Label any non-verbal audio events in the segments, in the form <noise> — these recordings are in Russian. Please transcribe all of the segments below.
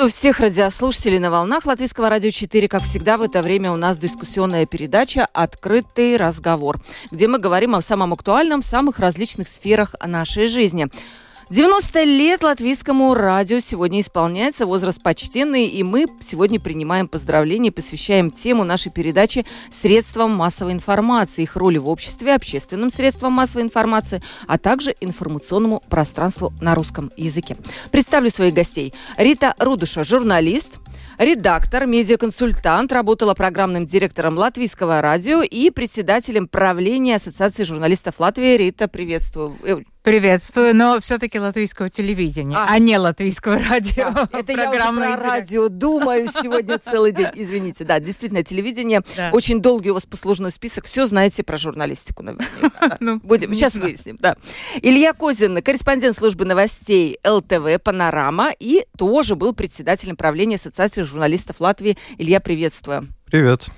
Приветствую всех радиослушателей на волнах Латвийского радио 4. Как всегда, в это время у нас дискуссионная передача «Открытый разговор», где мы говорим о самом актуальном в самых различных сферах нашей жизни. 90 лет латвийскому радио сегодня исполняется, возраст почтенный, и мы сегодня принимаем поздравления и посвящаем тему нашей передачи средствам массовой информации, их роли в обществе, общественным средствам массовой информации, а также информационному пространству на русском языке. Представлю своих гостей. Рита Рудуша, журналист, редактор, медиаконсультант, работала программным директором Латвийского радио и председателем правления Ассоциации журналистов Латвии. Рита, приветствую. Приветствую, но все-таки латвийского телевидения, а, а не латвийского радио. Да, это я уже про радио думаю сегодня целый день. Извините, да, действительно, телевидение. <laughs> Да. Очень долгий у вас послужной список. Все знаете про журналистику, наверное. Ну, Будем, сейчас выясним, да. Илья Козин, корреспондент службы новостей ЛТВ «Панорама» и тоже был председателем правления Ассоциации журналистов Латвии. Илья, приветствую. Привет.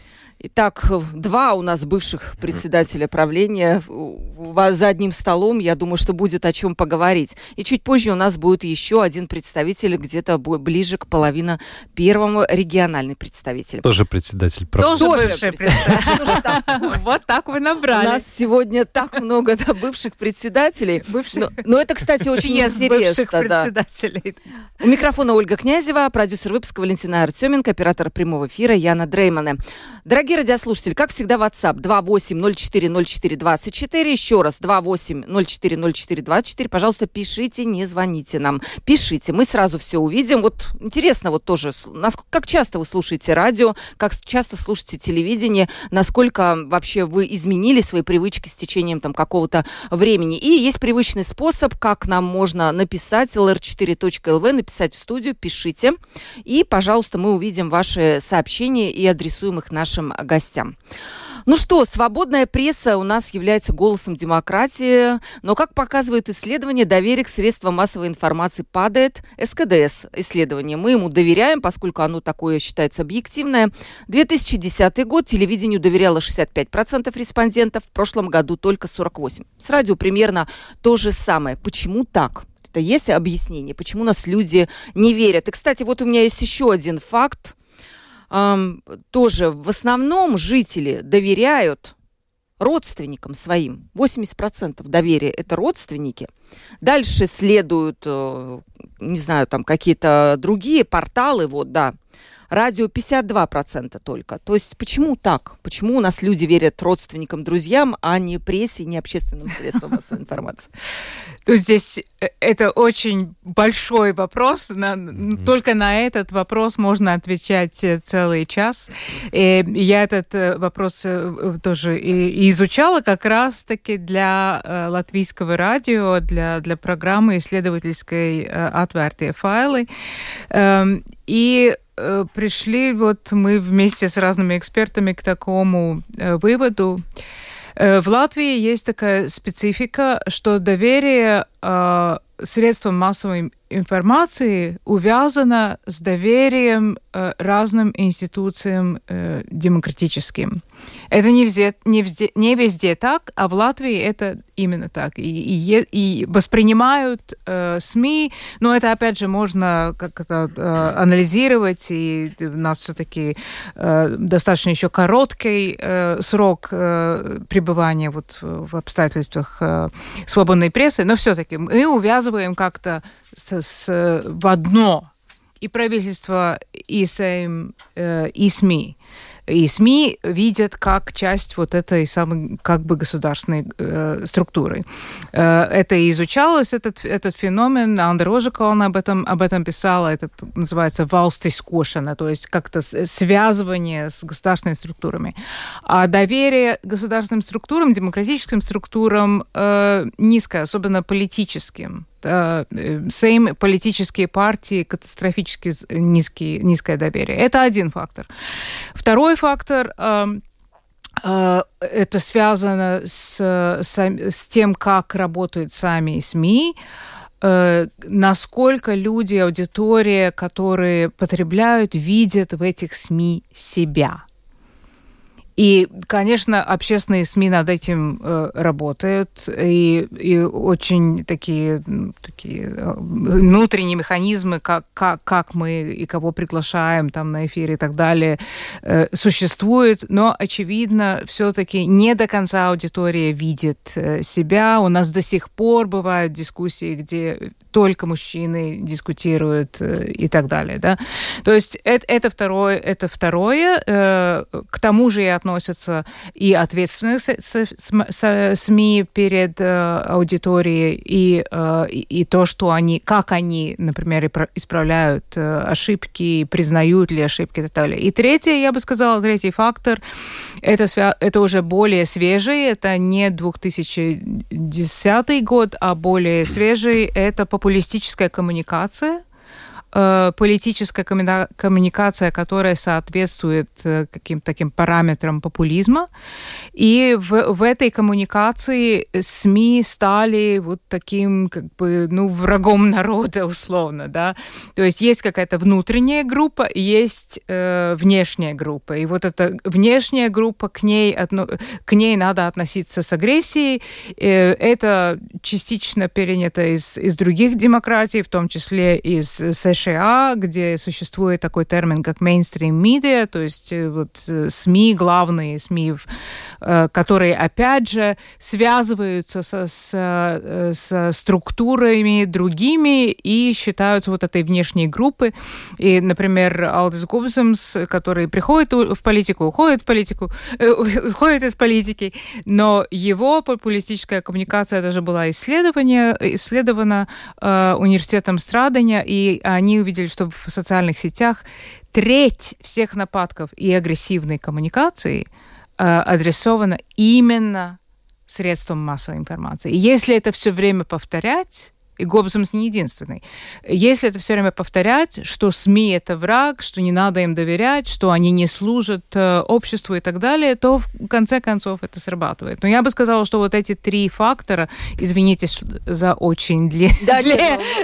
Итак, два у нас бывших председателя правления за одним столом. Я думаю, что будет о чем поговорить. И чуть позже у нас будет еще один представитель, где-то ближе к половине первому региональный представитель. Тоже председатель правления. Тоже бывший председатель. <laughs> Вот так вы набрали. У нас сегодня так много бывших председателей. Но это, кстати, очень интересно. У микрофона Ольга Князева, продюсер выпуска Валентина Артеменко, оператор прямого эфира Яна Дреймана. Дорогие Дорогие радиослушатели, как всегда, WhatsApp 28040424. Еще раз, 28040424. Пожалуйста, пишите, не звоните нам. Пишите, мы сразу все увидим. Вот интересно вот тоже, насколько, как часто вы слушаете радио, как часто слушаете телевидение, насколько вообще вы изменили свои привычки с течением там какого-то времени. И есть привычный способ, как нам можно написать lr4.lv, написать в студию, пишите. И, пожалуйста, мы увидим ваши сообщения и адресуем их нашим гостям. Ну что, свободная пресса у нас является голосом демократии, но, как показывают исследования, доверие к средствам массовой информации падает. СКДС исследование. Мы ему доверяем, поскольку оно такое считается объективное. 2010 год телевидению доверяло 65% респондентов, в прошлом году только 48%. С радио примерно то же самое. Почему так? Это есть объяснение, почему нас люди не верят. И, кстати, вот у меня есть еще один факт тоже в основном жители доверяют родственникам своим. 80% доверия – это родственники. Дальше следуют, э, не знаю, там какие-то другие порталы, вот, да, радио 52% только. То есть почему так? Почему у нас люди верят родственникам, друзьям, а не прессе, не общественным средствам массовой информации? То здесь э, это очень большой вопрос. На, Только на этот вопрос можно отвечать э, целый час. И я этот э, вопрос тоже изучала как раз-таки для латвийского радио, для, для программы исследовательской «Отвертые файлы». Эм, и пришли вот мы вместе с разными экспертами к такому э, выводу. Э, в Латвии есть такая специфика, что доверие средствам массовой информации увязано с доверием разным институциям демократическим. Это не везде, не, везде, не везде так, а в Латвии это именно так. И, и, и воспринимают э, СМИ, но это, опять же, можно как-то э, анализировать, и у нас все-таки э, достаточно еще короткий э, срок э, пребывания вот в обстоятельствах э, свободной прессы, но все-таки мы увязываем как-то с, с, в одно и правительство, и Сейм, э, и СМИ и СМИ видят как часть вот этой самой как бы государственной э, структуры. Э, это изучалось, этот, этот феномен, Андер Ожикална об этом, об этом писала, это называется валстискошена, то есть как-то связывание с государственными структурами. А доверие государственным структурам, демократическим структурам э, низкое, особенно политическим. Э, Сейм, политические партии катастрофически низкие, низкое доверие. Это один фактор. Второй фактор эм, это связано с, с, с тем, как работают сами СМИ, насколько люди, аудитория, которые потребляют, видят в этих СМИ себя. И, конечно, общественные СМИ над этим э, работают, и, и очень такие, такие э, внутренние механизмы, как, как, как мы и кого приглашаем там на эфир и так далее, э, существуют, но, очевидно, все-таки не до конца аудитория видит э, себя. У нас до сих пор бывают дискуссии, где только мужчины дискутируют э, и так далее, да. То есть это, это второе, это второе. Э, к тому же я относятся и ответственные СМИ перед э, аудиторией, и, э, и то, что они, как они, например, исправляют э, ошибки, признают ли ошибки и так далее. И третье, я бы сказала, третий фактор, это, это уже более свежий, это не 2010 год, а более свежий, это популистическая коммуникация, Э, политическая коммуникация, которая соответствует э, каким-то таким параметрам популизма. И в, в этой коммуникации СМИ стали вот таким, как бы, ну, врагом народа, <laughs> условно, да. То есть есть какая-то внутренняя группа, есть э, внешняя группа. И вот эта внешняя группа, к ней, отно, к ней надо относиться с агрессией. Э, это частично перенято из, из других демократий, в том числе из США, США, где существует такой термин, как mainstream media, то есть э, вот э, СМИ, главные СМИ, э, которые, опять же, связываются со, с, с структурами другими и считаются вот этой внешней группы. И, например, Алдис Губсомс, который приходит в политику, уходит в политику, <laughs> уходит из политики, но его популистическая коммуникация даже была исследована э, университетом Страдания, и они они увидели, что в социальных сетях треть всех нападков и агрессивной коммуникации э, адресована именно средством массовой информации. И если это все время повторять, и Гоббсомс не единственный. Если это все время повторять, что СМИ это враг, что не надо им доверять, что они не служат э, обществу и так далее, то в конце концов это срабатывает. Но я бы сказала, что вот эти три фактора, извините за очень дли... <laughs> да, дли...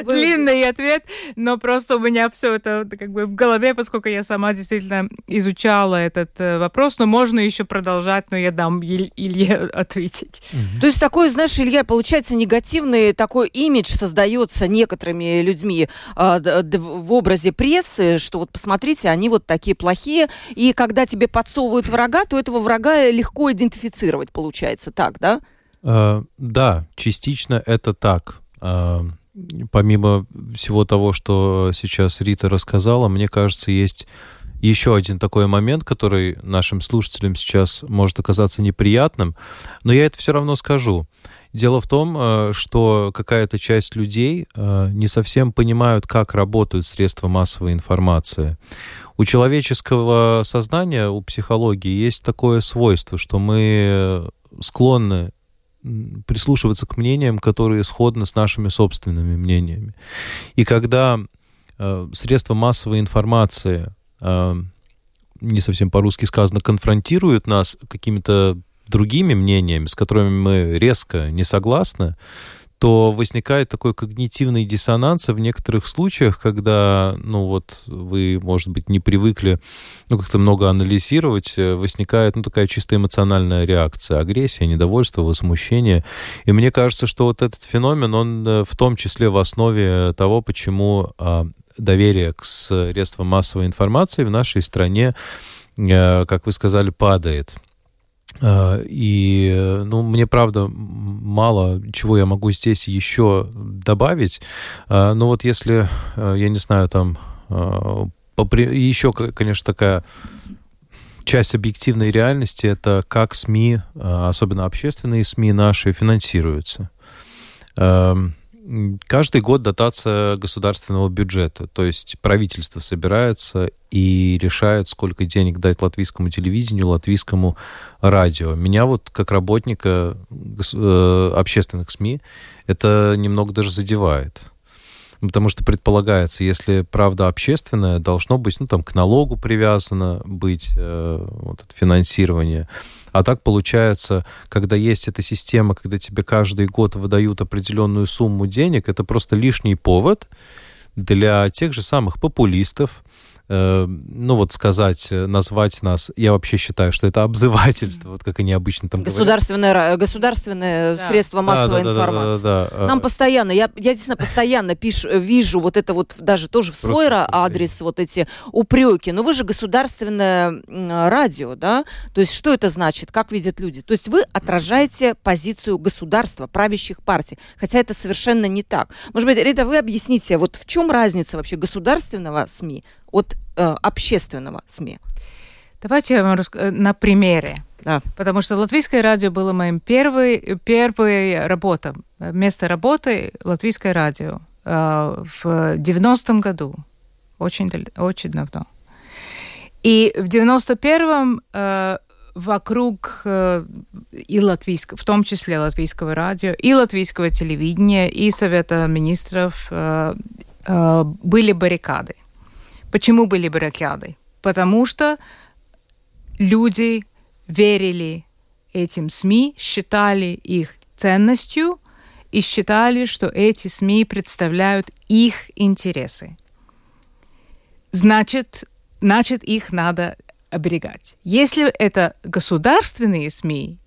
вы... длинный ответ, но просто у меня все это как бы в голове, поскольку я сама действительно изучала этот э, вопрос, но можно еще продолжать, но я дам Илье ответить. То есть такой, знаешь, Илья, получается негативный такой имидж создается некоторыми людьми э, в образе прессы, что вот посмотрите, они вот такие плохие, и когда тебе подсовывают врага, то этого врага легко идентифицировать, получается, так, да? Э, да, частично это так. Э, помимо всего того, что сейчас Рита рассказала, мне кажется, есть еще один такой момент, который нашим слушателям сейчас может оказаться неприятным, но я это все равно скажу. Дело в том, э, что какая-то часть людей э, не совсем понимают, как работают средства массовой информации. У человеческого сознания, у психологии есть такое свойство, что мы склонны прислушиваться к мнениям, которые сходны с нашими собственными мнениями. И когда э, средства массовой информации не совсем по-русски сказано, конфронтируют нас какими-то другими мнениями, с которыми мы резко не согласны, то возникает такой когнитивный диссонанс в некоторых случаях, когда, ну вот, вы, может быть, не привыкли, ну, как-то много анализировать, э, возникает, ну, такая чисто эмоциональная реакция, агрессия, недовольство, возмущение. И мне кажется, что вот этот феномен, он э, в том числе в основе того, почему а, доверие к средствам массовой информации в нашей стране, э, как вы сказали, падает. Э, и, ну, мне, правда, мало чего я могу здесь еще добавить. Э, но вот если, я не знаю, там, еще, конечно, такая часть объективной реальности, это как СМИ, особенно общественные СМИ наши, финансируются. Каждый год дотация государственного бюджета, то есть правительство собирается и решает, сколько денег дать латвийскому телевидению, латвийскому радио. Меня вот как работника э, общественных СМИ это немного даже задевает. Потому что предполагается, если правда общественная, должно быть, ну, там, к налогу привязано быть э, вот, финансирование. А так получается, когда есть эта система, когда тебе каждый год выдают определенную сумму денег, это просто лишний повод для тех же самых популистов, Э, ну вот сказать, э, назвать нас, я вообще считаю, что это обзывательство, вот как они обычно там Государственное, говорят. государственное да. средство массовой да, да, информации. Да, да, да, да. Нам постоянно, я, я действительно постоянно пишу, вижу вот это вот даже тоже в свой адрес вот эти упреки. Но вы же государственное радио, да? То есть что это значит? Как видят люди? То есть вы отражаете позицию государства, правящих партий. Хотя это совершенно не так. Может быть, Рита, вы объясните, вот в чем разница вообще государственного СМИ от э, общественного СМИ? Давайте я вам расскажу на примере. Да. Потому что латвийское радио было моим первой, первой работой. Место работы латвийское радио э, в 90-м году. Очень, очень давно. И в 91-м э, вокруг э, и латвийского, в том числе латвийского радио, и латвийского телевидения, и Совета министров э, э, были баррикады. Почему были баррикады? Потому что люди верили этим СМИ, считали их ценностью и считали, что эти СМИ представляют их интересы. Значит, значит их надо оберегать. Если это государственные СМИ,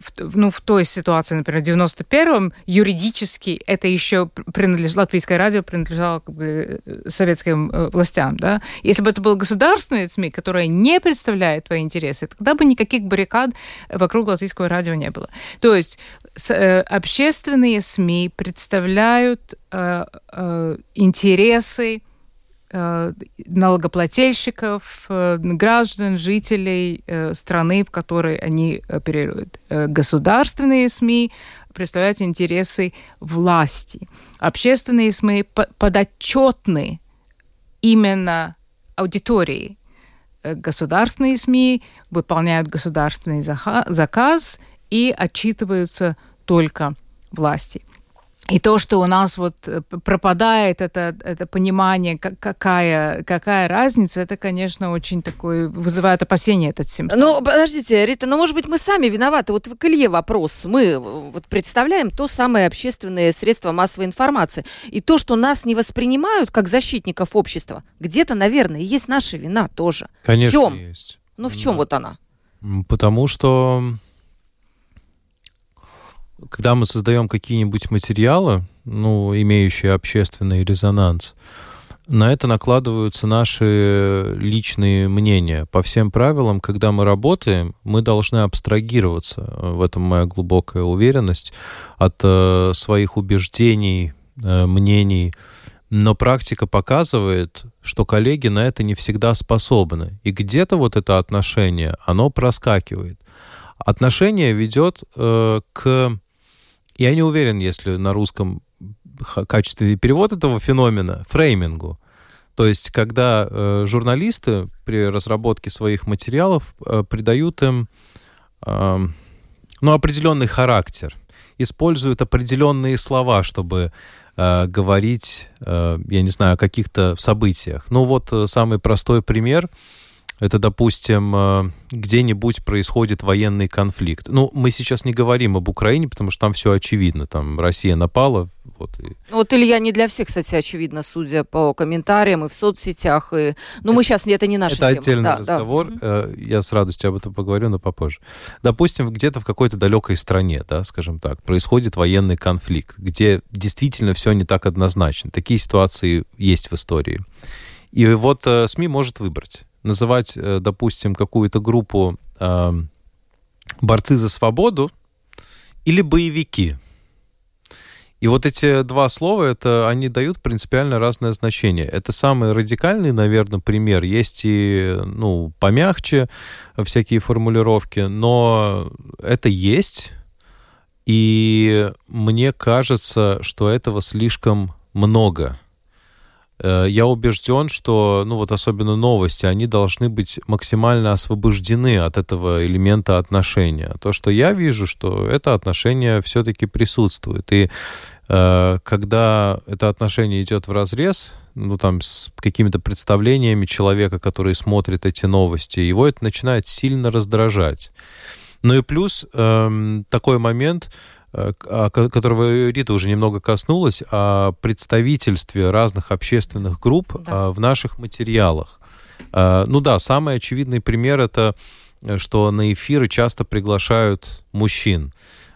в, ну, в той ситуации, например, в 91-м, юридически это еще принадлежало, латвийское радио принадлежало как бы, э, советским э, властям, да. Если бы это было государственное СМИ, которое не представляет твои интересы, тогда бы никаких баррикад вокруг латвийского радио не было. То есть э, общественные СМИ представляют э, э, интересы налогоплательщиков, э, граждан, жителей э, страны, в которой они оперируют. Государственные СМИ представляют интересы власти. Общественные СМИ подотчетны именно аудитории. Государственные СМИ выполняют государственный заказ и отчитываются только власти. И то, что у нас вот э, пропадает это, это понимание, какая, какая разница, это, конечно, очень такой, вызывает опасения этот симптом. Ну, подождите, Рита, ну, может быть, мы сами виноваты. Вот к Илье вопрос. Мы э, вот представляем то самое общественное средство массовой информации. И то, что нас не воспринимают как защитников общества, где-то, наверное, есть наша вина тоже. Конечно, в чем? есть. Ну, в чем да. вот она? Потому что когда мы создаем какие-нибудь материалы, ну, имеющие общественный резонанс, на это накладываются наши личные мнения. По всем правилам, когда мы работаем, мы должны абстрагироваться, в этом моя глубокая уверенность, от э, своих убеждений, э, мнений. Но практика показывает, что коллеги на это не всегда способны. И где-то вот это отношение, оно проскакивает. Отношение ведет э, к я не уверен, если на русском качественный перевод этого феномена, фреймингу. То есть, когда э, журналисты при разработке своих материалов э, придают им э, ну, определенный характер, используют определенные слова, чтобы э, говорить, э, я не знаю, о каких-то событиях. Ну вот э, самый простой пример — это, допустим, э, где-нибудь происходит военный конфликт. Ну, мы сейчас не говорим об Украине, потому что там все очевидно. Там Россия напала. Вот, и... вот Илья, не для всех, кстати, очевидно, судя по комментариям и в соцсетях. И... Ну, мы сейчас, это не наша это тема. отдельный да, разговор. Да. Я с радостью об этом поговорю, но попозже. Допустим, где-то в какой-то далекой стране, да, скажем так, происходит военный конфликт, где действительно все не так однозначно. Такие ситуации есть в истории. И вот э, СМИ может выбрать называть, э, допустим, какую-то группу э, борцы за свободу или боевики. И вот эти два слова, это они дают принципиально разное значение. Это самый радикальный, наверное, пример. Есть и, ну, помягче всякие формулировки, но это есть. И мне кажется, что этого слишком много. Э, я убежден, что, ну вот особенно новости, они должны быть максимально освобождены от этого элемента отношения. То, что я вижу, что это отношение все-таки присутствует. И Э, когда это отношение идет в разрез, ну, там, с какими-то представлениями человека, который смотрит эти новости, его это начинает сильно раздражать. Ну и плюс эм, такой момент, э, которого Рита уже немного коснулась, о представительстве разных общественных групп да. Э, в наших материалах. Э, ну да, самый очевидный пример это, что на эфиры часто приглашают мужчин,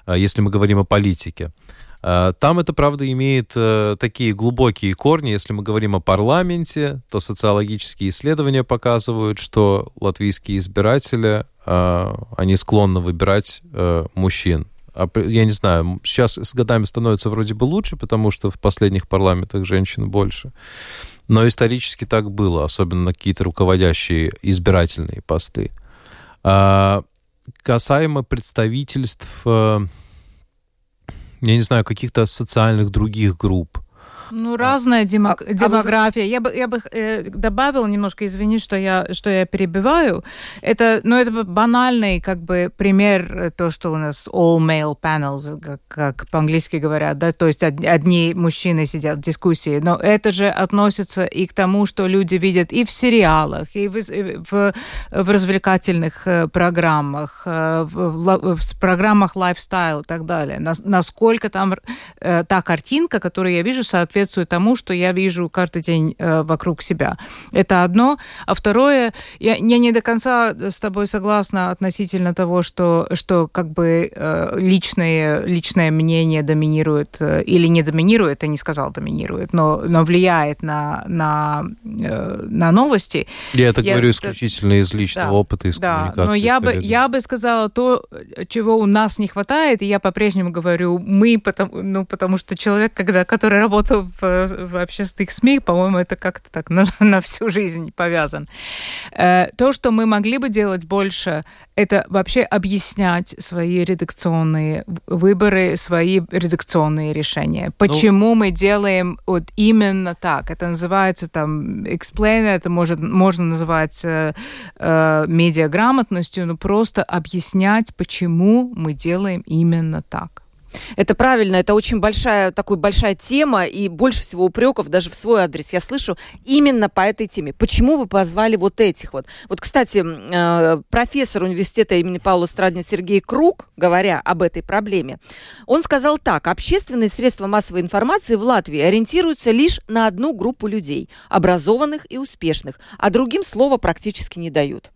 если мы говорим о политике. Э, там это, правда, имеет э, такие глубокие корни. Если мы говорим о парламенте, то социологические исследования показывают, что латвийские избиратели, э, они склонны выбирать мужчин. А я не знаю, сейчас с годами становится вроде бы лучше, потому что в последних парламентах женщин больше. Но исторически так было, особенно на какие-то руководящие избирательные посты. А касаемо представительств я не знаю, каких-то социальных других групп. Ну, разная демок... а, демография. А вы... Я бы, я бы э, добавила немножко, извини, что я, что я перебиваю. Это, ну, это банальный как бы пример, э, то, что у нас all male panels, как, как по-английски говорят, да, то есть одни мужчины сидят в дискуссии. Но это же относится и к тому, что люди видят и в сериалах, и в, в, в развлекательных э, программах, э, в, в, в программах lifestyle и так далее. Насколько там та картинка, которую я вижу, соответствует соответствует тому, что я вижу каждый день э, вокруг себя. Это одно. А второе, я, я не до конца с тобой согласна относительно того, что, что как бы э, личное, личное мнение доминирует э, или не доминирует, я не сказал доминирует, но, но влияет на, на, на новости. Я это я, говорю исключительно из личного да, опыта, из да, коммуникации. Но я бы, я бы сказала то, чего у нас не хватает, и я по-прежнему говорю мы, потому, ну, потому что человек, когда, который работал в, в общественных СМИ, по-моему, это как-то так на, <laughs> на всю жизнь повязан. Э, то, что мы могли бы делать больше, это вообще объяснять свои редакционные выборы, свои редакционные решения. Ну, Почему ну, мы делаем вот именно так? Это называется там explain, это может, можно называть э, э, медиаграмотностью, но просто объяснять, почему мы делаем именно так. Это правильно, это очень большая, такой большая тема, и больше всего упреков даже в свой адрес я слышу именно по этой теме. Почему вы позвали вот этих вот? Вот, кстати, э, профессор университета имени Паула Страдня Сергей Круг, говоря об этой проблеме, он сказал так, общественные средства массовой информации в Латвии ориентируются лишь на одну группу людей, образованных и успешных, а другим слова практически не дают.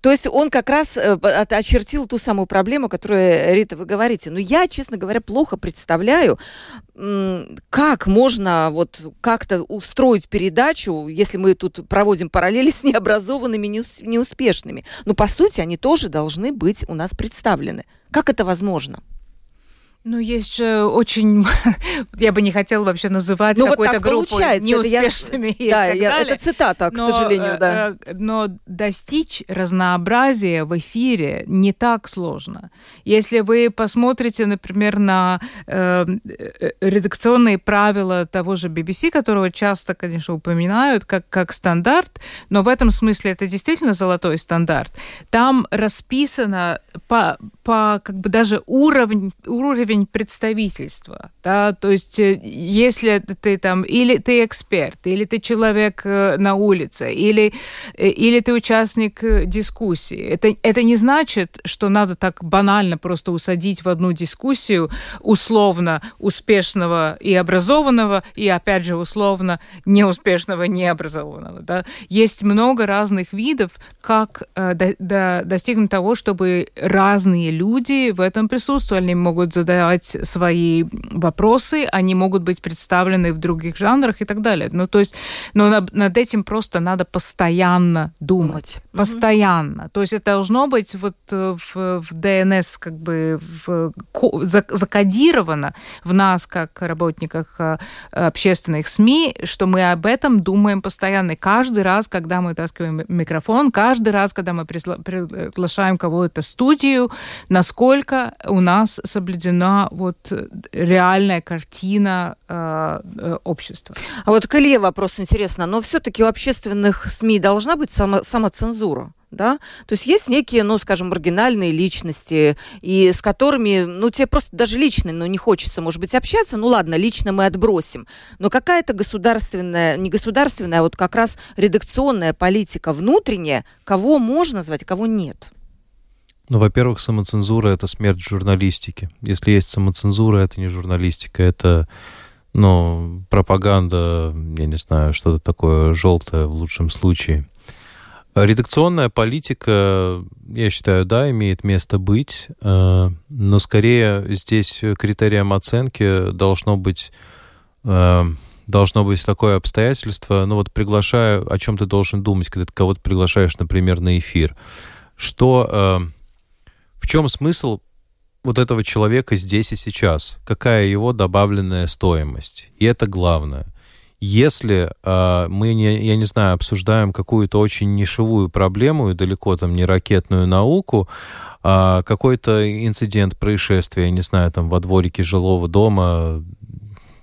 То есть он как раз э, очертил ту самую проблему, которую, Рита, вы говорите. Но я, честно говоря, плохо представляю, как можно вот как-то устроить передачу, если мы тут проводим параллели с необразованными, неуспешными. Но, по сути, они тоже должны быть у нас представлены. Как это возможно? Ну, есть же очень... <laughs> я бы не хотела вообще называть ну, какую-то вот группу неуспешными. я... да, я... это цитата, к но, сожалению, да. Э, но достичь разнообразия в эфире не так сложно. Если вы посмотрите, например, на э, э редакционные правила того же BBC, которого часто, конечно, упоминают как, как стандарт, но в этом смысле это действительно золотой стандарт, там расписано по, по как бы даже уровень, уровень уровень представительства, да, то есть э, если ты там, или ты эксперт, или ты человек э, на улице, или, э, или ты участник дискуссии, это, это не значит, что надо так банально просто усадить в одну дискуссию условно успешного и образованного, и опять же условно неуспешного, необразованного, да. Есть много разных видов, как э, до, до, достигнуть того, чтобы разные люди в этом присутствовали, они могут задать задавать свои вопросы, они могут быть представлены в других жанрах и так далее. Ну, то есть, но над этим просто надо постоянно думать. думать. Постоянно. Mm-hmm. То есть это должно быть вот э, в, в ДНС как бы в, закодировано в нас, как работниках э, общественных СМИ, что мы об этом думаем постоянно. И каждый раз, когда мы таскиваем микрофон, каждый раз, когда мы приглашаем кого-то в студию, насколько у нас соблюдена вот реальная картина э, э, общества. А вот к Илье вопрос интересно, но все-таки у общественных СМИ должна быть само, самоцензура? да, то есть есть некие, ну, скажем, маргинальные личности, и с которыми, ну, тебе просто даже лично, ну, не хочется, может быть, общаться, ну, ладно, лично мы отбросим, но какая-то государственная, не государственная, а вот как раз редакционная политика внутренняя, кого можно звать, а кого нет? Ну, во-первых, самоцензура — это смерть журналистики. Если есть самоцензура, это не журналистика, это, ну, пропаганда, я не знаю, что-то такое желтое в лучшем случае. Редакционная политика, я считаю, да, имеет место быть, э, но скорее здесь критерием оценки должно быть э, должно быть такое обстоятельство, ну вот приглашая, о чем ты должен думать, когда ты кого-то приглашаешь, например, на эфир, что, э, в чем смысл вот этого человека здесь и сейчас, какая его добавленная стоимость, и это главное. Если э, мы, не, я не знаю, обсуждаем какую-то очень нишевую проблему и далеко там не ракетную науку, а какой-то инцидент, происшествие, я не знаю, там во дворике жилого дома,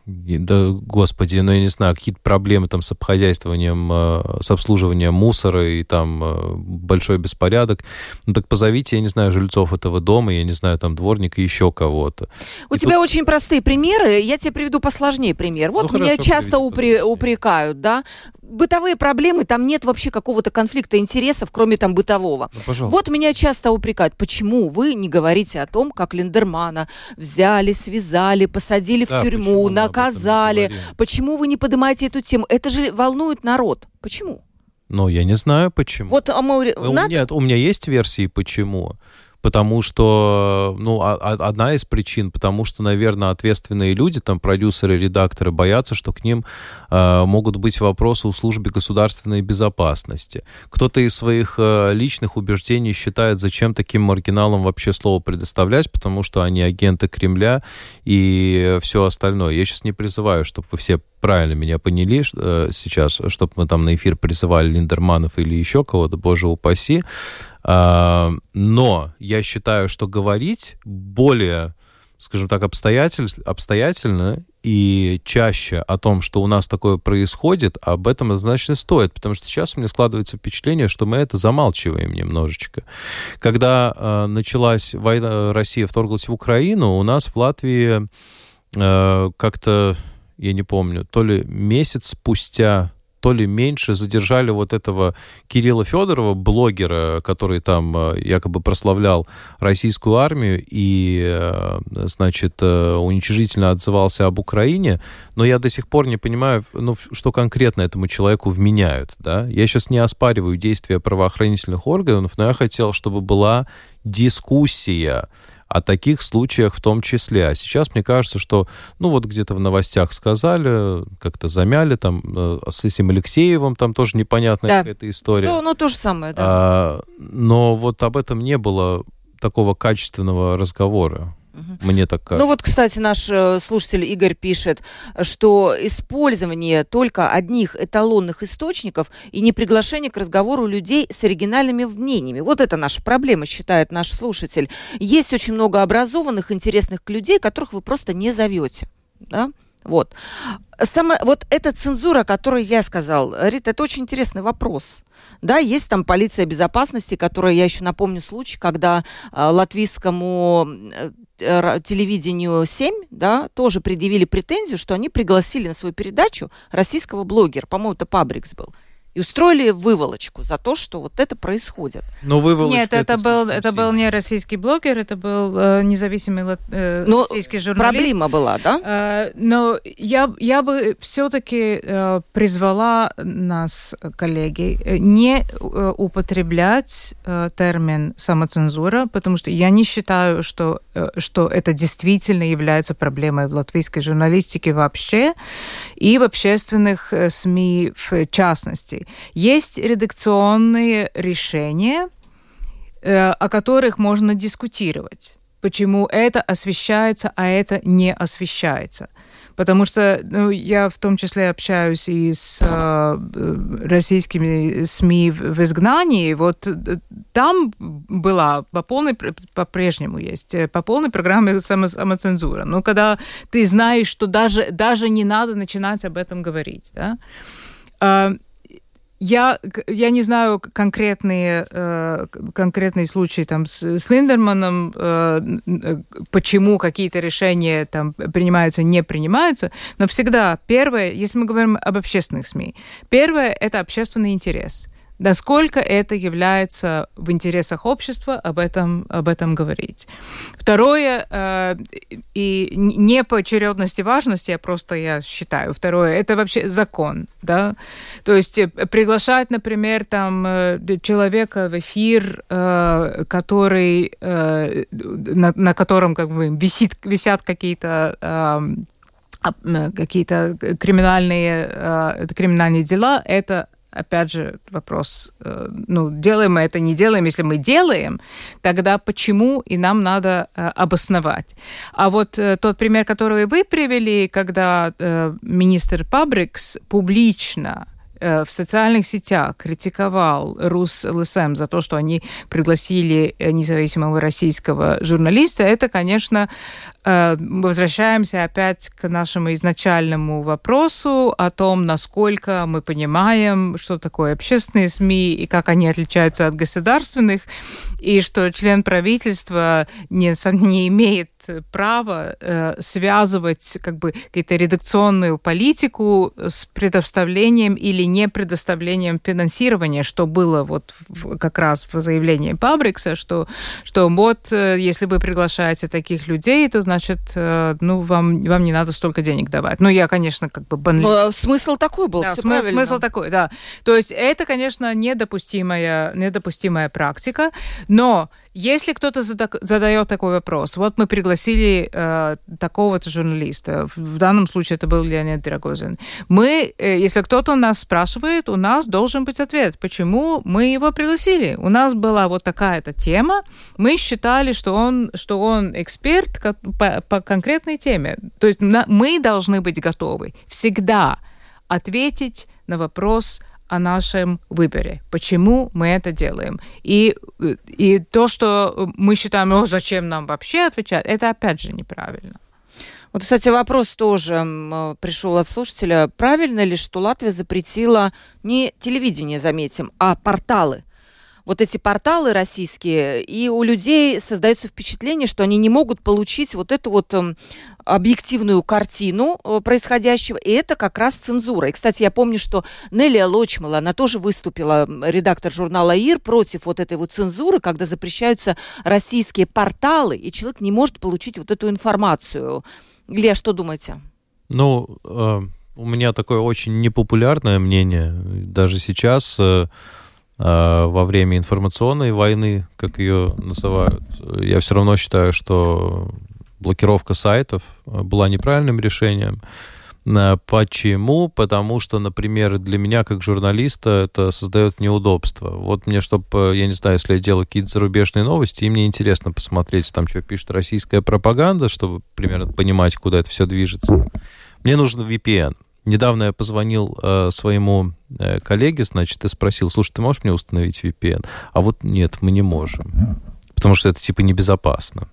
да, господи, ну, я не знаю, какие-то проблемы там с обхозяйствованием, э, с обслуживанием мусора и там э, большой беспорядок, ну, так позовите, я не знаю, жильцов этого дома, я не знаю, там дворника, еще кого-то. У и тебя тут... очень простые примеры, я тебе приведу посложнее пример. Вот ну, меня хорошо, часто упре- упрекают, да, бытовые проблемы, там нет вообще какого-то конфликта интересов, кроме там бытового. Ну, вот меня часто упрекают, почему вы не говорите о том, как Линдермана взяли, связали, посадили да, в тюрьму, наказали. Почему вы не поднимаете эту тему? Это же волнует народ. Почему? Ну, я не знаю, почему. Вот, а мы... Надо... Нет, у меня есть версии, почему потому что, ну, а, а, одна из причин, потому что, наверное, ответственные люди, там, продюсеры, редакторы боятся, что к ним э, могут быть вопросы у службы государственной безопасности. Кто-то из своих э, личных убеждений считает, зачем таким маргиналам вообще слово предоставлять, потому что они агенты Кремля и все остальное. Я сейчас не призываю, чтобы вы все правильно меня поняли э, сейчас, чтобы мы там на эфир призывали Линдерманов или еще кого-то, боже упаси. А, но я считаю, что говорить более, скажем так, обстоятель, обстоятельно и чаще о том, что у нас такое происходит, об этом однозначно стоит, потому что сейчас у меня складывается впечатление, что мы это замалчиваем немножечко. Когда э, началась война, Россия вторглась в Украину, у нас в Латвии э, как-то, я не помню, то ли месяц спустя то ли меньше задержали вот этого Кирилла Федорова, блогера, который там э, якобы прославлял российскую армию и, э, значит, э, уничижительно отзывался об Украине, но я до сих пор не понимаю, ну, что конкретно этому человеку вменяют, да. Я сейчас не оспариваю действия правоохранительных органов, но я хотел, чтобы была дискуссия, о таких случаях в том числе. А сейчас мне кажется, что, ну вот где-то в новостях сказали, как-то замяли, там э, с этим Алексеевым там тоже непонятная да. какая-то история. Ну, ну, то же самое, да. А, но вот об этом не было такого качественного разговора. Угу. Мне так кажется. Ну вот, кстати, наш э, слушатель Игорь пишет, что использование только одних эталонных источников и не приглашение к разговору людей с оригинальными мнениями. Вот это наша проблема, считает наш слушатель. Есть очень много образованных, интересных людей, которых вы просто не зовете. Да? Вот. Само, вот эта цензура, о которой я сказал, Рита, это очень интересный вопрос. Да, есть там полиция безопасности, которая, я еще напомню случай, когда э, латвийскому э, телевидению 7, да, тоже предъявили претензию, что они пригласили на свою передачу российского блогера, по-моему, это Пабрикс был и устроили выволочку за то, что вот это происходит. Но выволочка Нет, это, это был это был не российский блогер, это был э, независимый э, но российский журналист. Проблема была, да? Э, но я я бы все-таки э, призвала нас, коллеги, э, не э, употреблять э, термин самоцензура, потому что я не считаю, что э, что это действительно является проблемой в латвийской журналистике вообще и в общественных э, СМИ в частности. Есть редакционные решения, э, о которых можно дискутировать. Почему это освещается, а это не освещается. Потому что ну, я в том числе общаюсь и с э, российскими СМИ в, в изгнании. Вот э, там была по полной, по-прежнему есть, э, по полной программе само, самоцензура. Но когда ты знаешь, что даже, даже не надо начинать об этом говорить. Да? Я, я не знаю конкретные, э, конкретные случаи там с, с Линдерманом, э, почему какие-то решения там принимаются, не принимаются, но всегда первое, если мы говорим об общественных СМИ, первое – это общественный интерес – насколько это является в интересах общества об этом, об этом говорить. Второе, э, и не по очередности важности, а просто я считаю, второе, это вообще закон, да, то есть э, приглашать, например, там э, человека в эфир, э, который, э, на, на котором как бы висит, висят какие-то э, какие-то криминальные, э, криминальные дела, это опять же, вопрос, э, ну, делаем мы это, не делаем. Если мы делаем, тогда почему и нам надо э, обосновать. А вот э, тот пример, который вы привели, когда министр Пабрикс публично в социальных сетях критиковал Рус ЛСМ за то, что они пригласили независимого российского журналиста, это, конечно, возвращаемся опять к нашему изначальному вопросу о том, насколько мы понимаем, что такое общественные СМИ и как они отличаются от государственных, и что член правительства не, не имеет права э, связывать как бы какую-то редакционную политику с предоставлением или не предоставлением финансирования, что было вот в, как раз в заявлении Пабрикса, что, что вот э, если вы приглашаете таких людей, то значит, э, ну, вам, вам не надо столько денег давать. Ну, я, конечно, как бы банально. Но смысл такой был, да, смысл, смысл такой, да. То есть это, конечно, недопустимая, недопустимая практика, но если кто-то задает такой вопрос, вот мы пригласили э, такого-то журналиста, в данном случае это был Леонид Драгозин, мы, э, если кто-то нас спрашивает, у нас должен быть ответ, почему мы его пригласили. У нас была вот такая-то тема, мы считали, что он, что он эксперт по, по конкретной теме. То есть на, мы должны быть готовы всегда ответить на вопрос о нашем выборе, почему мы это делаем. И, и то, что мы считаем, о, зачем нам вообще отвечать, это опять же неправильно. Вот, кстати, вопрос тоже пришел от слушателя. Правильно ли, что Латвия запретила не телевидение, заметим, а порталы? Вот эти порталы российские, и у людей создается впечатление, что они не могут получить вот эту вот э, объективную картину э, происходящего, и это как раз цензура. И, кстати, я помню, что Нелия Лочмала, она тоже выступила, редактор журнала «Ир», против вот этой вот цензуры, когда запрещаются российские порталы, и человек не может получить вот эту информацию. Илья, что думаете? Ну, э, у меня такое очень непопулярное мнение. Даже сейчас... Э, во время информационной войны, как ее называют, я все равно считаю, что блокировка сайтов была неправильным решением. Э, почему? Потому что, например, для меня, как журналиста, это создает неудобства. Вот мне, чтобы, я не знаю, если я делаю какие-то зарубежные новости, и мне интересно посмотреть, там, что пишет российская пропаганда, чтобы примерно понимать, куда это все движется. Мне нужен VPN. Недавно я позвонил э, своему э, коллеге, значит, и спросил, слушай, ты можешь мне установить VPN? А вот нет, мы не можем, потому что это типа небезопасно.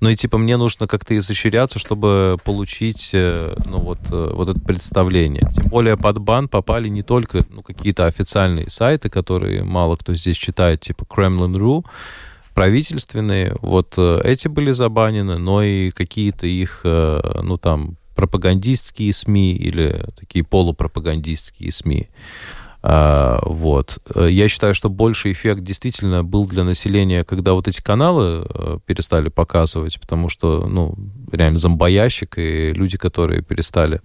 Ну и типа мне нужно как-то изощряться, чтобы получить э, ну, вот, э, вот это представление. Тем более под бан попали не только ну, какие-то официальные сайты, которые мало кто здесь читает, типа Kremlin.ru, правительственные, вот э, эти были забанены, но и какие-то их, ну там, пропагандистские СМИ или такие полупропагандистские СМИ. А, вот. Я считаю, что больший эффект действительно был для населения, когда вот эти каналы э, перестали показывать, потому что, ну, реально зомбоящик, и люди, которые перестали э,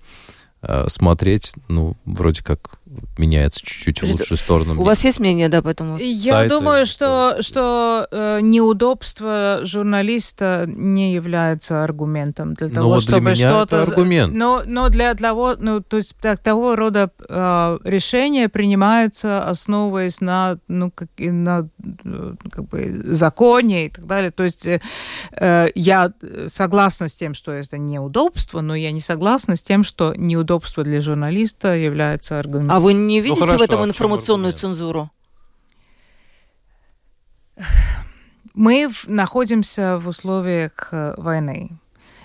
смотреть, ну, вроде как меняется чуть-чуть в лучшую сторону. У вас есть мнение, да, по этому? Я Сайты, думаю, что, что, что э, неудобство журналиста не является аргументом для ну, того, вот чтобы что-то... аргумент. Но, но для того, ну, то есть так, того рода э, решения принимаются, основываясь на, ну, как, на э, как бы, законе и так далее. То есть э, э, я согласна с тем, что это неудобство, но я не согласна с тем, что неудобство для журналиста является аргументом. А вы не ну, видите ну, хорошо, в этом информационную цензуру? Мы находимся в условиях э, войны.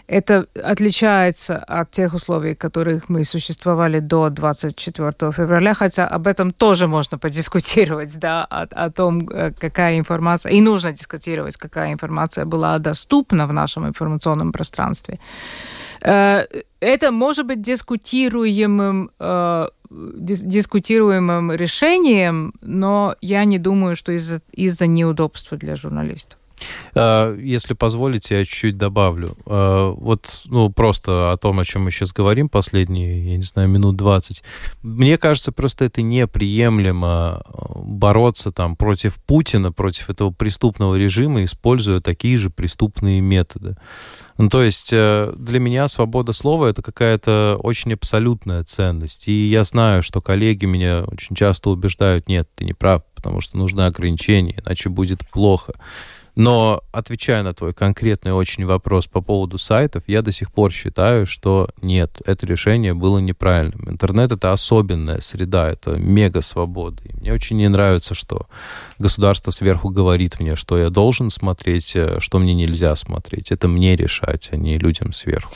Это отличается от тех условий, в которых мы существовали до 24 февраля, хотя об этом тоже можно подискутировать, да, о, о том, э, какая информация, и нужно дискутировать, какая информация была доступна в нашем информационном пространстве. Э, это может быть дискутируемым э, дискутируемым решением, но я не думаю, что из-за из неудобства для журналистов. Э, если позволите, я чуть-чуть добавлю. Э, вот, ну, просто о том, о чем мы сейчас говорим последние, я не знаю, минут 20. Мне кажется, просто это неприемлемо э, бороться там против Путина, против этого преступного режима, используя такие же преступные методы. Ну, то есть для меня свобода слова — это какая-то очень абсолютная ценность. И я знаю, что коллеги меня очень часто убеждают, нет, ты не прав, потому что нужны ограничения, иначе будет плохо. Но отвечая на твой конкретный очень вопрос по поводу сайтов, я до сих пор считаю, что нет, это решение было неправильным. Интернет — это особенная среда, это мега свобода. Мне очень не нравится, что государство сверху говорит мне, что я должен смотреть, э, что мне нельзя смотреть. Это мне решать, а не людям сверху.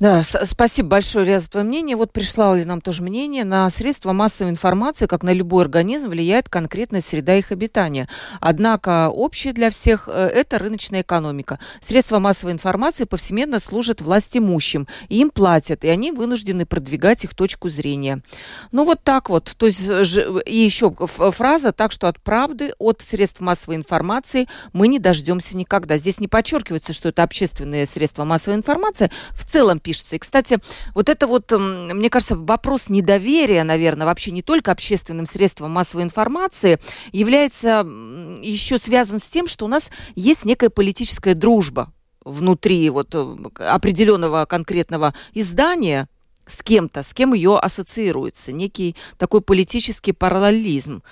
Да, спасибо большое, Ря, за твое мнение. Вот пришло нам тоже мнение. На средства массовой информации, как на любой организм, влияет конкретная среда их обитания. Однако общее для всех э, – это рыночная экономика. Средства массовой информации повсеместно служат власть имущим, и им платят, и они вынуждены продвигать их точку зрения. Ну вот так вот. То есть, э, и еще фраза так, что от правды, от средств массовой информации мы не дождемся никогда. Здесь не подчеркивается, что это общественные средства массовой информации. В целом пишется. И, кстати, вот это вот, мне кажется, вопрос недоверия, наверное, вообще не только общественным средствам массовой информации, является еще связан с тем, что у нас есть некая политическая дружба внутри вот э, определенного конкретного издания с кем-то, с кем ее ассоциируется, некий такой политический параллелизм.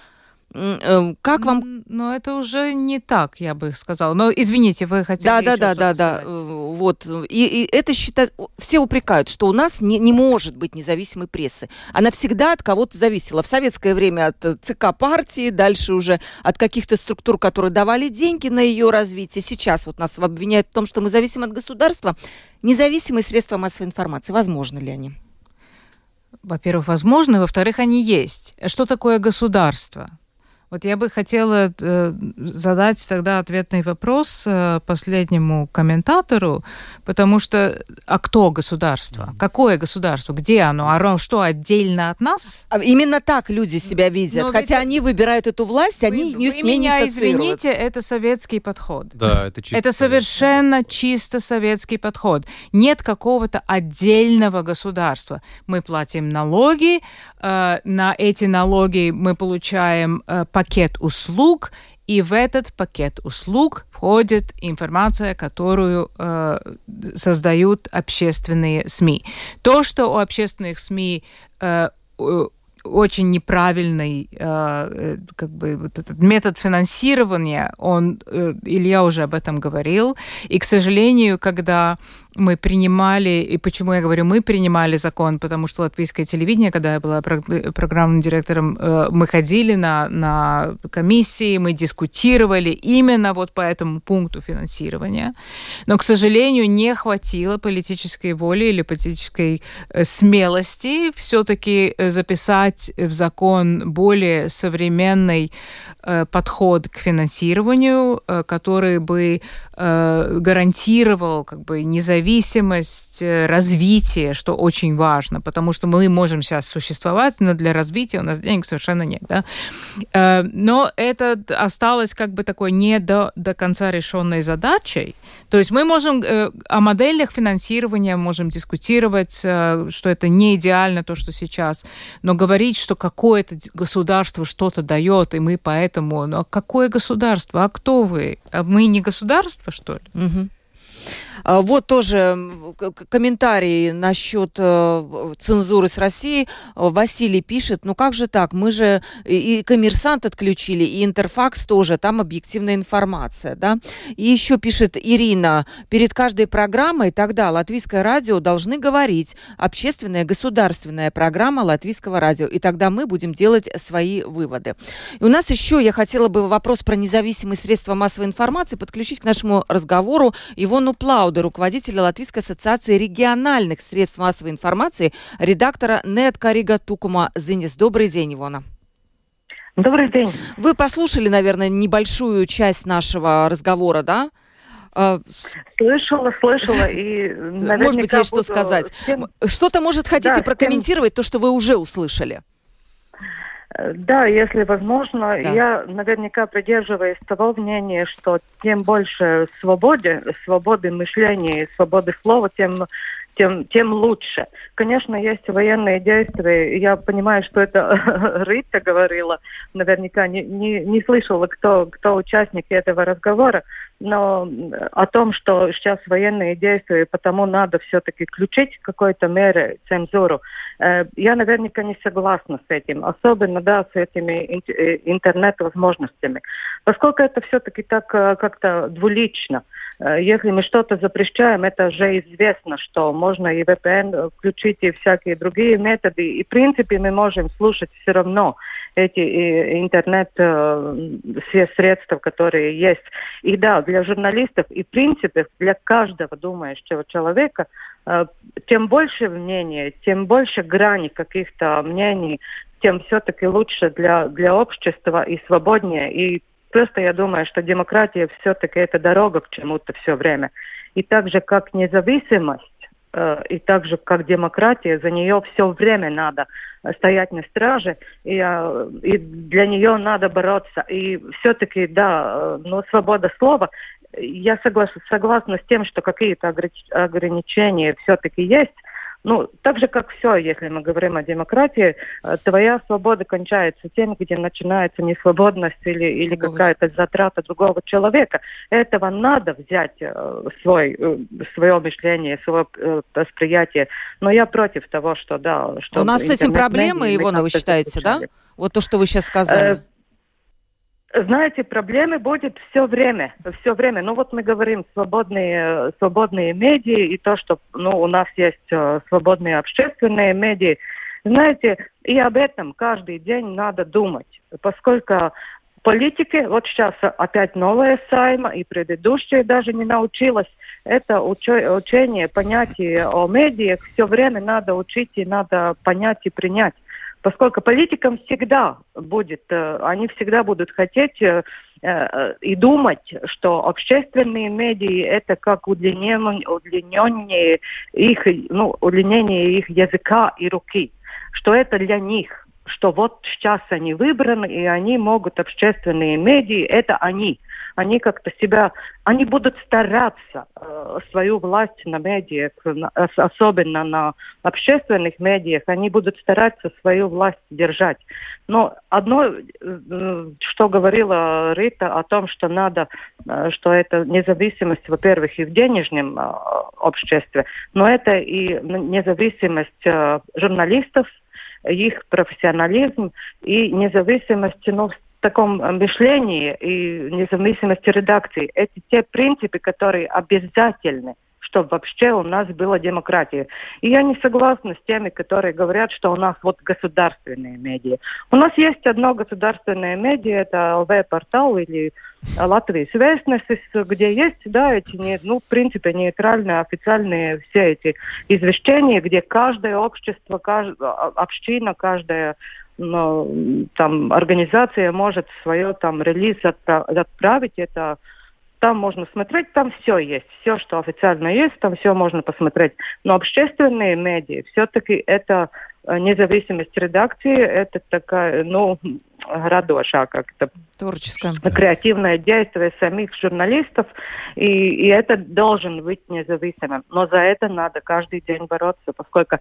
Эм, как вам? Но это уже не так, я бы сказала. Но извините, вы хотели. Да, да, да, да, да. Вот и, и это считать все упрекают, что у нас не, не может быть независимой прессы. Она всегда от кого-то зависела. В советское время от э, ЦК партии, дальше уже от каких-то структур, которые давали деньги на ее развитие. Сейчас вот нас обвиняют в том, что мы зависим от государства. Независимые средства массовой информации, возможно ли они? Во-первых, возможно, во-вторых, они есть. Что такое государство? Вот я бы хотела э, задать тогда ответный вопрос э, последнему комментатору, потому что а кто государство? Какое государство? Где оно? Оно что, отдельно от нас? А именно так люди себя видят. Но Хотя ведь... они выбирают эту власть, вы, они вы, с ней меня не извините, это советский подход. Да, это чисто Это совершенно чисто советский подход. Нет какого-то отдельного государства. Мы платим налоги, э, на эти налоги мы получаем э, пакет услуг, и в этот пакет услуг входит информация, которую э, создают общественные СМИ. То, что у общественных СМИ э, очень неправильный э, э, как бы вот этот метод финансирования, он, э, Илья уже об этом говорил, и, к сожалению, когда мы принимали, и почему я говорю, мы принимали закон, потому что латвийское телевидение, когда я была программным директором, э, мы ходили на, на комиссии, мы дискутировали именно вот по этому пункту финансирования. Но, к сожалению, не хватило политической воли или политической э, смелости все-таки э, записать в закон более современный подход к финансированию, который бы гарантировал как бы независимость независимость, э, развитие, что очень важно, потому что мы можем сейчас существовать, но для развития у нас денег совершенно нет. Да? Э, но это осталось как бы такой не до, до конца решенной задачей. То есть мы можем э, о моделях финансирования можем дискутировать, что это не идеально то, что сейчас, но говорить, что какое-то государство что-то дает, и мы поэтому... Но какое государство? А кто вы? А мы не государство, что ли? Угу. А, вот тоже комментарий насчет э, цензуры с Россией. Василий пишет, ну как же так, мы же и коммерсант отключили, и интерфакс тоже, там объективная информация, да. И еще пишет Ирина, перед каждой программой тогда латвийское радио должны говорить общественная государственная программа латвийского радио, и тогда мы будем делать свои выводы. И у нас еще, я хотела бы вопрос про независимые средства массовой информации подключить к нашему разговору Ивону Плау, Лауда, руководителя Латвийской ассоциации региональных средств массовой информации, редактора Нет Карига Тукума Зинис. Добрый день, Ивона. Добрый день. Вы послушали, наверное, небольшую часть нашего разговора, да? А, слышала, слышала и наверняка Может быть, есть что сказать. Всем... Что-то, может, хотите да, прокомментировать всем... то, что вы уже услышали? Да, если возможно. Да. Я наверняка придерживаюсь того мнения, что тем больше свободы, свободы мышления, свободы слова, тем тем, тем лучше. Конечно, есть военные действия. Я понимаю, что это <laughs> Рита говорила. Наверняка не, не, не слышала, кто, кто участник этого разговора. Но о том, что сейчас военные действия, потому надо все-таки включить какой-то меры цензуру, э, я наверняка не согласна с этим. Особенно, да, с этими э, интернет-возможностями. Поскольку это все-таки так э, как-то двулично. Э, если мы что-то запрещаем, это уже известно, что можно и VPN включить, и всякие другие методы. И, в принципе, мы можем слушать все равно эти интернет э, все средства, которые есть. И да, для журналистов и, в принципе, для каждого думающего человека, э, тем больше мнений, тем больше граней каких-то мнений, тем все-таки лучше для, для общества и свободнее, и Просто я думаю, что демократия все-таки это дорога к чему-то все время. И так же, как независимость, э, и так же, как демократия, за нее все время надо стоять на страже, и, э, и для нее надо бороться. И все-таки, да, э, но свобода слова, я согласна, согласна с тем, что какие-то ограничения все-таки есть, ну, так же, как все, если мы говорим о демократии, э, твоя свобода кончается тем, где начинается несвободность или, или какая-то затрата другого человека. Этого надо взять э, свой, э, свое мышление, свое восприятие. Но я против того, что да. Что У нас с этим проблемы, Ивона, вы считаете, да? Вот то, что вы сейчас сказали. Знаете, проблемы будет все время, все время. Ну вот мы говорим свободные, свободные медиа и то, что ну, у нас есть э, свободные общественные медиа. Знаете, и об этом каждый день надо думать, поскольку политики, вот сейчас опять новая сайма, и предыдущая даже не научилась, это учение понятия о медиах, все время надо учить и надо понять и принять поскольку политикам всегда будет, э, они всегда будут хотеть э, э, и думать, что общественные медиа это как удлинение, их, ну, удлинение их языка и руки, что это для них, что вот сейчас они выбраны, и они могут общественные медиа, это они – они как-то себя, они будут стараться э, свою власть на медиах, на, особенно на общественных медиах, они будут стараться свою власть держать. Но одно, э, что говорила Рита о том, что надо, э, что это независимость, во-первых, и в денежном э, обществе, но это и независимость э, журналистов, их профессионализм и независимость ну, таком э, мышлении и независимости редакции. Это те принципы, которые обязательны чтобы вообще у нас была демократия. И я не согласна с теми, которые говорят, что у нас вот государственные медиа. У нас есть одно государственное медиа, это ЛВ-портал или Латвийс Вестнесис, где есть, да, эти, не, ну, в принципе, нейтральные, официальные все эти извещения, где каждое общество, каждая община, каждая но, там организация может свое там релиз отправить, это там можно смотреть, там все есть, все, что официально есть, там все можно посмотреть. Но общественные медиа, все-таки это э, независимость редакции, это такая, ну, радоша, как-то Творческое. креативное действие самих журналистов, и, и это должен быть независимым. Но за это надо каждый день бороться, поскольку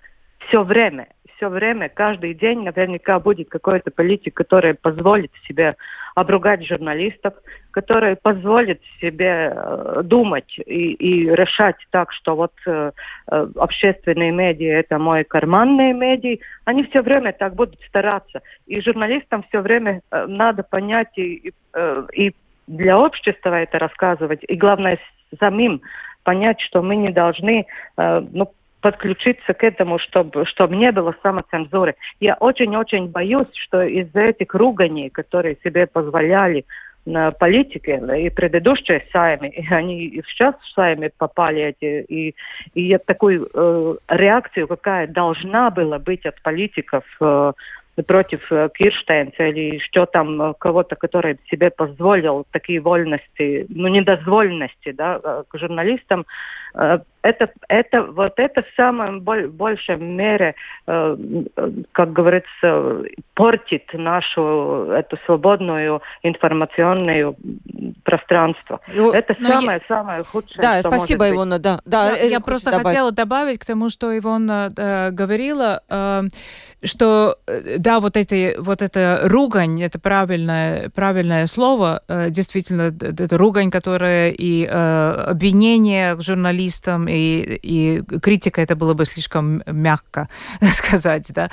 все время все время, каждый день наверняка будет какой-то политик, который позволит себе обругать журналистов, который позволит себе э, думать и, и решать так, что вот э, э, общественные медиа это мои карманные медиа, они все время так будут стараться. И журналистам все время э, надо понять и, и, э, и для общества это рассказывать, и главное самим понять, что мы не должны э, ну, подключиться к этому, чтобы, чтобы не было самоцензуры. Я очень-очень боюсь, что из-за этих руганий, которые себе позволяли политики и предыдущие сайми, и они и сейчас в сайме попали эти, и, и такую э, реакцию, какая должна была быть от политиков э, против э, Кирштейнца или что там, э, кого-то, который себе позволил такие вольности, ну, недозволенности, да, э, к журналистам, это, это, вот это в самом большей мере, э, как говорится, портит нашу эту свободную информационную пространство. Ну, это самое, я... самое худшее, Да, что спасибо, может Ивона, да. да, да я просто добавить. хотела добавить к тому, что Ивона э, говорила, э, что, э, да, вот, эти, вот это ругань, это правильное, правильное слово, э, действительно, это ругань, которая и э, обвинение к журналистам, и, и критика, это было бы слишком мягко <laughs> сказать, да,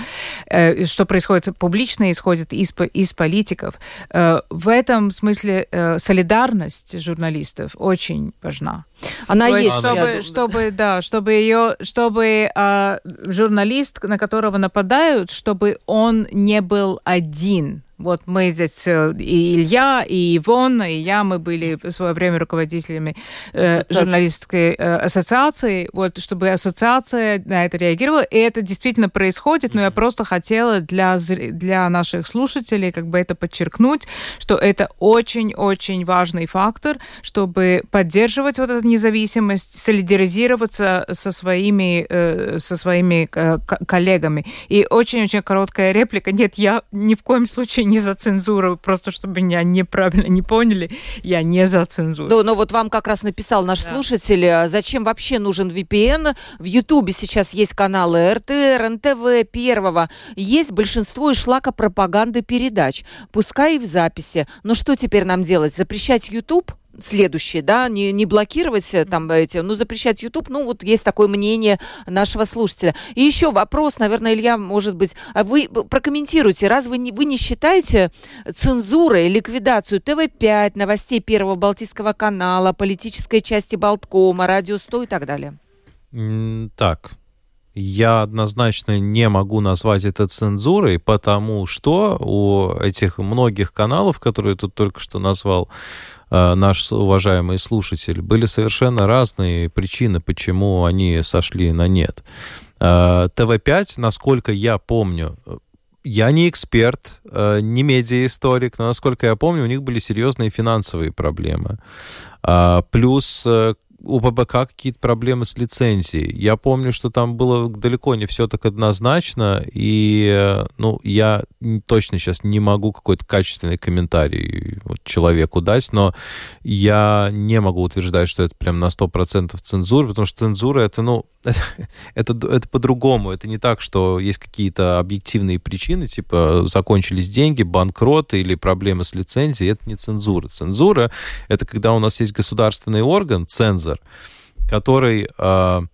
э, что происходит публично, исходит из, из политиков. Э, в этом смысле э, солидарность журналистов очень важна. Она То есть, чтобы, чтобы, да, чтобы ее, чтобы а, журналист, на которого нападают, чтобы он не был один вот мы здесь, э, и Илья, и Ивон, и я, мы были в свое время руководителями э, журналистской э, ассоциации, вот, чтобы ассоциация на это реагировала. И это действительно происходит, но я просто хотела для, для наших слушателей как бы это подчеркнуть, что это очень-очень важный фактор, чтобы поддерживать вот эту независимость, солидаризироваться со своими, э, со своими э, коллегами. И очень-очень короткая реплика. Нет, я ни в коем случае не за цензуру, просто чтобы меня неправильно не поняли, я не за цензуру. Ну, но вот вам как раз написал наш да. слушатель, а зачем вообще нужен VPN? В Ютубе сейчас есть каналы РТР, НТВ, Первого. Есть большинство и шлака пропаганды передач. Пускай и в записи. Но что теперь нам делать? Запрещать YouTube? Следующее, да, не, не блокировать э, там эти, ну, запрещать YouTube, ну, вот есть такое мнение нашего слушателя. И еще вопрос, наверное, Илья, может быть, а вы прокомментируйте, раз вы не, вы не считаете цензурой, ликвидацию ТВ-5, новостей Первого Балтийского канала, политической части Болткома, Радио 100 и так далее? Так, я однозначно не могу назвать это цензурой, потому что у этих многих каналов, которые тут только что назвал, Э, наш уважаемый слушатель, были совершенно разные причины, почему они сошли на нет. Э, ТВ-5, насколько я помню, я не эксперт, э, не медиаисторик, но, насколько я помню, у них были серьезные финансовые проблемы. Плюс у ПБК какие-то проблемы с лицензией. Я помню, что там было далеко не все так однозначно, и, ну, я точно сейчас не могу какой-то качественный комментарий вот, человеку дать, но я не могу утверждать, что это прям на 100% цензура, потому что цензура — это, ну, <laughs> это, это по-другому. Это не так, что есть какие-то объективные причины, типа закончились деньги, банкрот или проблемы с лицензией. Это не цензура. Цензура — это когда у нас есть государственный орган, цензор, который а,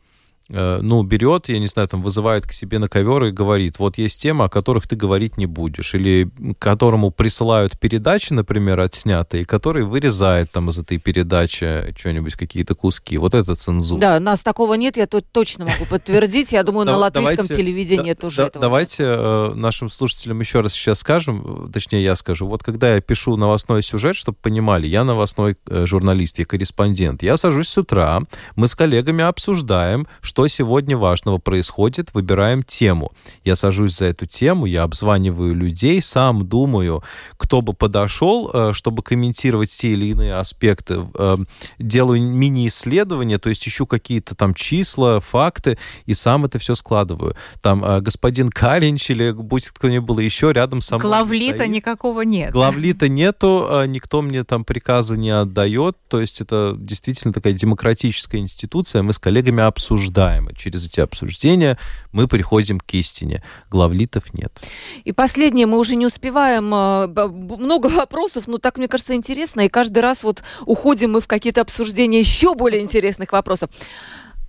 ну, берет, я не знаю, там, вызывает к себе на ковер и говорит, вот есть темы, о которых ты говорить не будешь, или которому присылают передачи, например, отснятые, который вырезает там из этой передачи что-нибудь, какие-то куски. Вот это цензура. Да, нас такого нет, я тут точно могу подтвердить. Я думаю, на латвийском телевидении тоже этого Давайте э, нашим слушателям еще раз сейчас скажем, точнее, я скажу. Вот когда я пишу новостной сюжет, чтобы понимали, я новостной э, журналист, я корреспондент. Я сажусь с утра, мы с коллегами обсуждаем, что что сегодня важного происходит, выбираем тему. Я сажусь за эту тему, я обзваниваю людей, сам думаю, кто бы подошел, э, чтобы комментировать те или иные аспекты. Э, делаю мини-исследования, то есть ищу какие-то там числа, факты, и сам это все складываю. Там э, господин Калинч или будь кто-нибудь было еще рядом со мной. Главлита никакого нет. Главлита нету, никто мне там приказы не отдает, то есть это действительно такая демократическая институция, мы с коллегами обсуждаем обсуждаем. И через эти обсуждения мы приходим к истине. Главлитов нет. И последнее, мы уже не успеваем. А, много вопросов, но так, мне кажется, интересно. И каждый раз вот уходим мы в какие-то обсуждения еще более интересных вопросов.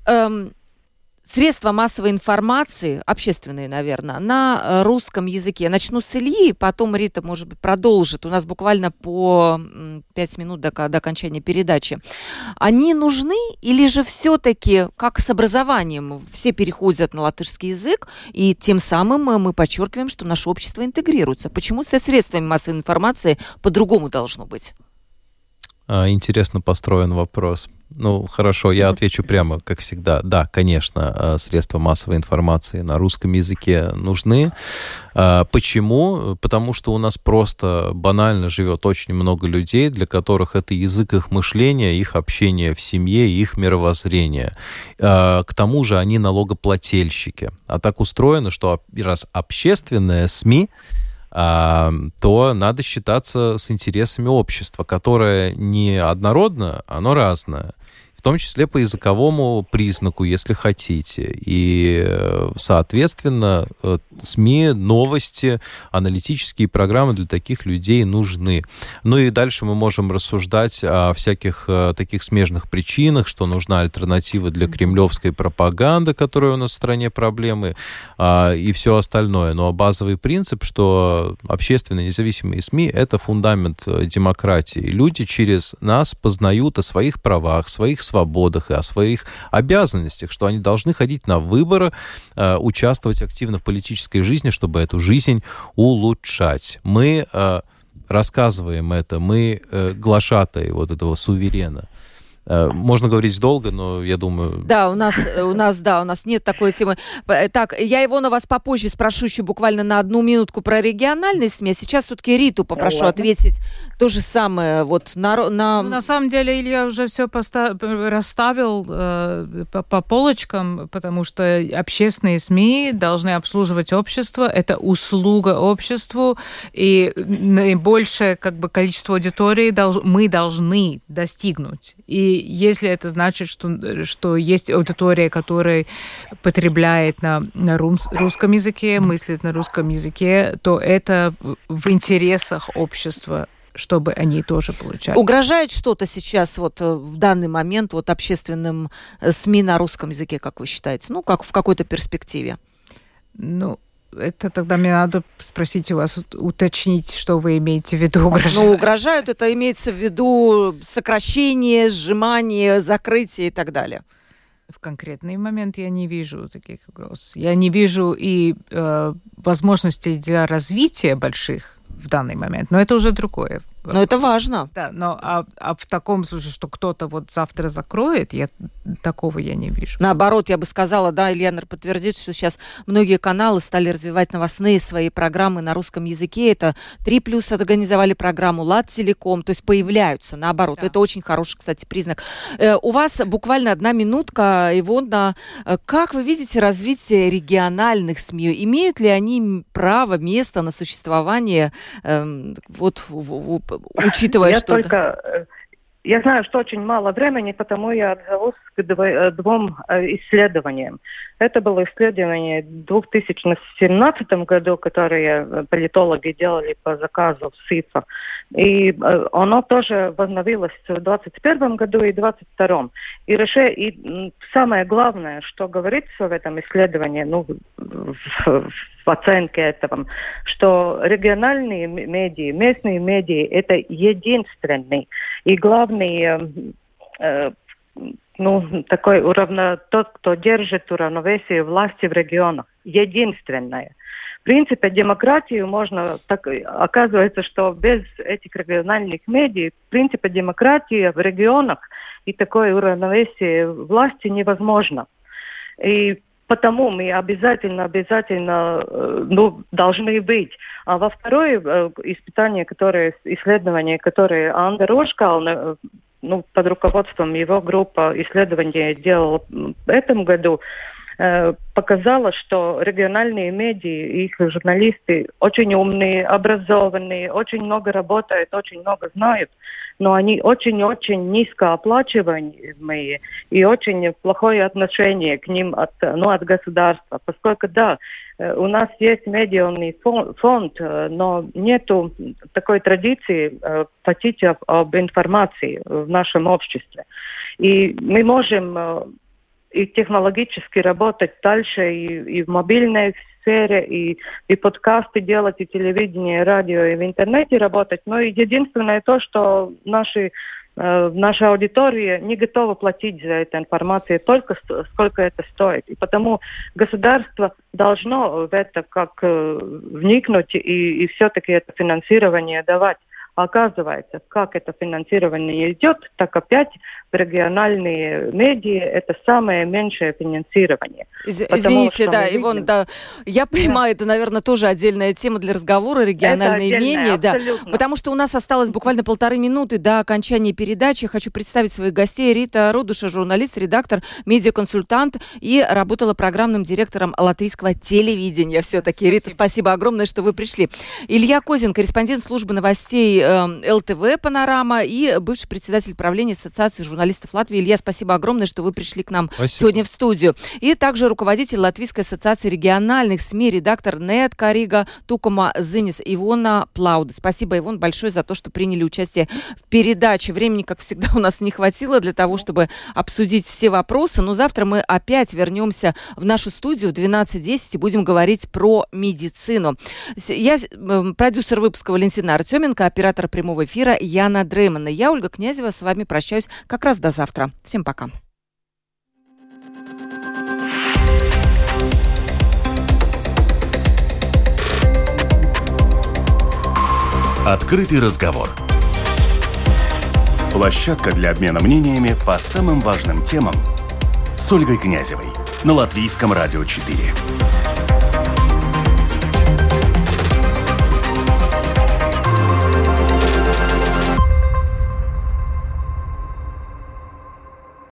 Эм, средства массовой информации, общественные, наверное, на э, русском языке. Начну с Ильи, потом Рита, может быть, продолжит. У нас буквально по пять минут до, до окончания передачи. Они нужны или же все-таки, как с образованием, все переходят на латышский язык, и тем самым мы подчеркиваем, что наше общество интегрируется. Почему со средствами массовой информации по-другому должно быть? А, интересно построен вопрос. Ну, хорошо, я отвечу прямо, как всегда. Да, конечно, а, средства массовой информации на русском языке нужны. А, почему? Потому что у нас просто банально живет очень много людей, для которых это язык их мышления, их общения в семье, их мировоззрения. К тому же они налогоплательщики. А так устроено, что раз общественные СМИ то надо считаться с интересами общества, которое не однородно, оно разное в том числе по языковому признаку, если хотите. И, э, соответственно, э, СМИ, новости, аналитические программы для таких людей нужны. Ну и дальше мы можем рассуждать о всяких э, таких смежных причинах, что нужна альтернатива для кремлевской пропаганды, которая у нас в стране проблемы, а, и все остальное. Но базовый принцип, что общественные независимые СМИ — это фундамент демократии. Люди через нас познают о своих правах, своих свободах и о своих обязанностях, что они должны ходить на выборы, э, участвовать активно в политической жизни, чтобы эту жизнь улучшать. Мы э, рассказываем это, мы э, глашатые вот этого суверена. Э, можно говорить долго, но я думаю... Да, у нас, э, у нас, да, у нас нет такой темы. Так, я его на вас попозже спрошу еще буквально на одну минутку про региональные СМИ. А сейчас все-таки Риту попрошу Ладно. ответить то же самое. Вот на, на... Ну, на самом деле Илья уже все постав... расставил э, по, по полочкам, потому что общественные СМИ должны обслуживать общество. Это услуга обществу, и наибольшее как бы, количество аудитории долж... мы должны достигнуть. И если это значит, что, что есть аудитория, которая потребляет на, на русском языке, мыслит на русском языке, то это в интересах общества чтобы они тоже получали. Угрожает что-то сейчас вот э, в данный момент вот общественным э, СМИ на русском языке, как вы считаете? Ну, как в какой-то перспективе? Ну, это тогда мне надо спросить у вас, уточнить, что вы имеете в виду угрожают. Ну, угрожают, это имеется в виду сокращение, сжимание, закрытие и так далее. В конкретный момент я не вижу таких угроз. Я не вижу и э, возможностей для развития больших в данный момент, но это уже другое. Но это важно. Да, но а, а в таком случае, что кто-то вот завтра закроет, я такого я не вижу. Наоборот, я бы сказала, да, Ильянер подтвердит, что сейчас многие каналы стали развивать новостные свои программы на русском языке. Это три плюс организовали программу, Лад Телеком, то есть появляются, наоборот. Да. Это очень хороший, кстати, признак. Э, у вас буквально одна минутка, Ивонна. Э, как вы видите развитие региональных СМИ? Имеют ли они право, место на существование э, вот в, в, учитывая, я что... Только, э, я знаю, что очень мало времени, потому я отзовусь к э, двум э, исследованиям. Это было исследование в 2017 году, которое политологи делали по заказу СИФа. И оно тоже возобновилось в 2021 году и 2022. И, реше... и самое главное, что говорится в этом исследовании, ну, в, в оценке этого, что региональные медиа, местные медиа – это единственный и главный э, э, ну, такой уравно, тот, кто держит уравновесие власти в регионах. Единственное. Принципе, демократию можно, так, оказывается, что без этих региональных медиа, в принципе, демократия в регионах и такое уравновесие власти невозможно. И потому мы обязательно, обязательно э, ну, должны быть. А во второе э, испытание, которое, исследование, которое Анда Рошкал, э, ну, под руководством его группа исследования делала в этом году, показало, что региональные медиа их журналисты очень умные, образованные, очень много работают, очень много знают но они очень-очень низкооплачиваемые и очень плохое отношение к ним от, ну, от государства, поскольку, да, э, у нас есть медиальный фонд, э, но нету такой традиции э, платить об информации в нашем обществе. И мы можем и технологически работать дальше и, и в мобильной сфере, и, и подкасты делать, и телевидение, и радио, и в интернете работать. Но единственное то, что наши э, наша аудитория не готова платить за эту информацию только сколько это стоит. И потому государство должно в это как э, вникнуть и, и все-таки это финансирование давать. Оказывается, как это финансирование идет, так опять в региональные медиа это самое меньшее финансирование. Из, извините, да, видим... Ивон, да, я понимаю, да. это, наверное, тоже отдельная тема для разговора, региональные медиа, да, потому что у нас осталось буквально полторы минуты до окончания передачи. Хочу представить своих гостей. Рита Рудуша, журналист, редактор, медиаконсультант и работала программным директором латвийского телевидения. Все-таки, Рита, спасибо огромное, что вы пришли. Илья Козин, корреспондент службы новостей э, ЛТВ «Панорама» и бывший председатель правления Ассоциации журналистов журналистов Латвии. Илья, спасибо огромное, что вы пришли к нам спасибо. сегодня в студию. И также руководитель Латвийской ассоциации региональных СМИ, редактор НЕТ Карига Тукома Зинис Ивона Плауда. Спасибо, Ивон, большое за то, что приняли участие в передаче. Времени, как всегда, <laughs> у нас не хватило для того, чтобы обсудить все вопросы. Но завтра мы опять вернемся в нашу студию в 12.10 и будем говорить про медицину. Я эм, продюсер выпуска Валентина Артеменко, оператор прямого эфира Яна Дреймана. Я, Ольга Князева, с вами прощаюсь как раз до завтра. Всем пока. Открытый разговор. Площадка для обмена мнениями по самым важным темам с Ольгой Князевой на Латвийском радио 4.